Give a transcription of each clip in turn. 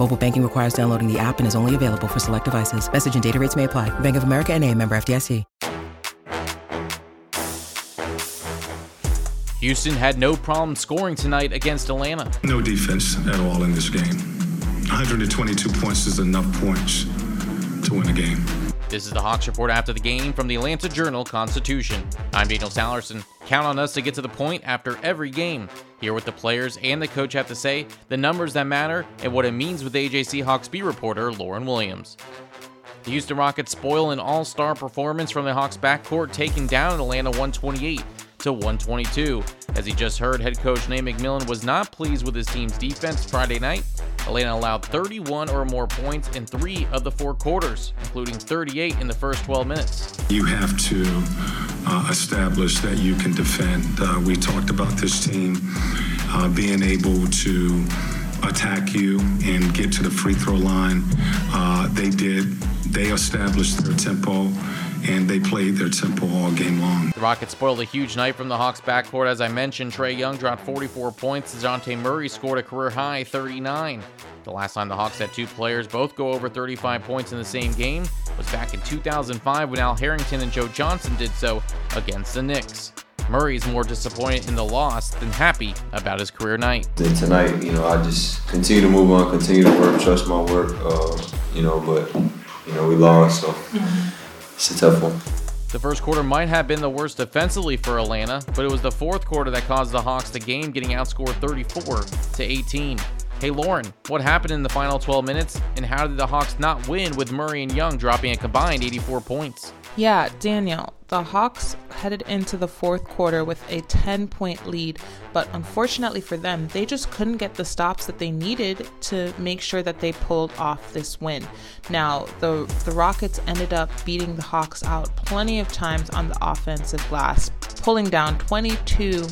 Mobile banking requires downloading the app and is only available for select devices. Message and data rates may apply. Bank of America and a member FDIC. Houston had no problem scoring tonight against Atlanta. No defense at all in this game. 122 points is enough points to win a game. This is the Hawks Report after the game from the Atlanta Journal Constitution. I'm Daniel Sallerson. Count on us to get to the point after every game. Hear what the players and the coach have to say, the numbers that matter, and what it means with AJC Hawks beat reporter Lauren Williams. The Houston Rockets spoil an all star performance from the Hawks backcourt, taking down Atlanta 128 to 122. As he just heard, head coach Nate McMillan was not pleased with his team's defense Friday night. Atlanta allowed 31 or more points in three of the four quarters, including 38 in the first 12 minutes. You have to uh, establish that you can defend. Uh, we talked about this team uh, being able to attack you and get to the free throw line. Uh, they did. They established their tempo and they played their tempo all game long. The Rockets spoiled a huge night from the Hawks backcourt. As I mentioned, Trae Young dropped 44 points. DeJounte Murray scored a career high 39. The last time the Hawks had two players both go over 35 points in the same game was back in 2005 when Al Harrington and Joe Johnson did so against the Knicks. Murray is more disappointed in the loss than happy about his career night. And tonight, you know, I just continue to move on, continue to work, trust my work, uh, you know, but, you know, we lost, so it's a tough one. The first quarter might have been the worst defensively for Atlanta, but it was the fourth quarter that caused the Hawks the game, getting outscored 34 to 18. Hey Lauren, what happened in the final 12 minutes, and how did the Hawks not win with Murray and Young dropping a combined 84 points? Yeah, Daniel, the Hawks headed into the fourth quarter with a 10 point lead, but unfortunately for them, they just couldn't get the stops that they needed to make sure that they pulled off this win. Now, the, the Rockets ended up beating the Hawks out plenty of times on the offensive glass, pulling down 22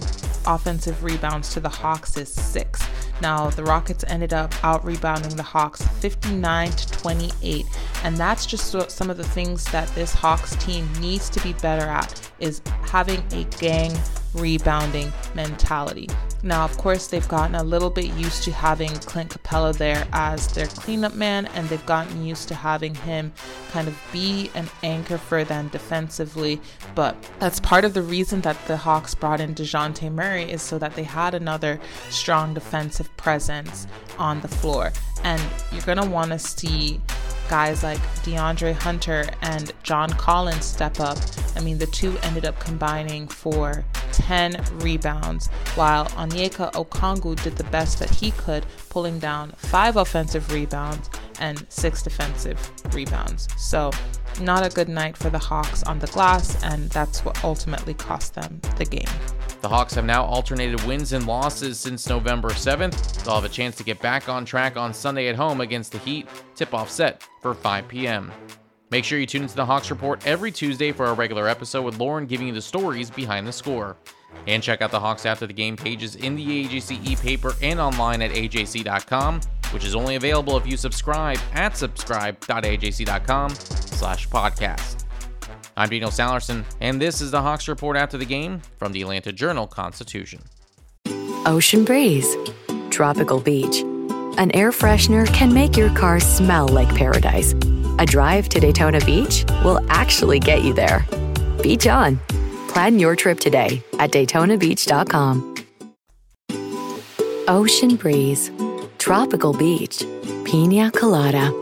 offensive rebounds to the Hawks' six. Now, the Rockets ended up out rebounding the Hawks 59 to 28, and that's just some of the things that this Hawks team needs to be better at is having a gang rebounding mentality. Now, of course, they've gotten a little bit used to having Clint Capela there as their cleanup man, and they've gotten used to having him kind of be an anchor for them defensively. But that's part of the reason that the Hawks brought in DeJounte Murray is so that they had another strong defensive presence on the floor. And you're going to want to see guys like DeAndre Hunter and John Collins step up. I mean, the two ended up combining for 10 rebounds, while Onyeka Okongwu did the best that he could, pulling down five offensive rebounds and six defensive rebounds. So, not a good night for the Hawks on the glass, and that's what ultimately cost them the game. The Hawks have now alternated wins and losses since November 7th. They'll have a chance to get back on track on Sunday at home against the Heat. Tip off set for 5 p.m. Make sure you tune into the Hawks Report every Tuesday for our regular episode with Lauren giving you the stories behind the score. And check out the Hawks after the game pages in the AJC e-paper and online at ajc.com, which is only available if you subscribe at subscribe.ajc.com slash podcast. I'm Daniel Sallerson, and this is the Hawks Report after the game from the Atlanta Journal Constitution. Ocean breeze, tropical beach. An air freshener can make your car smell like paradise. A drive to Daytona Beach will actually get you there. Beach on. Plan your trip today at DaytonaBeach.com. Ocean breeze, tropical beach, pina colada.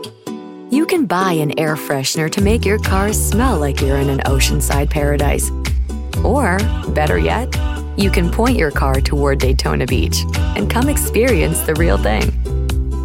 you can buy an air freshener to make your car smell like you're in an oceanside paradise. Or, better yet, you can point your car toward Daytona Beach and come experience the real thing.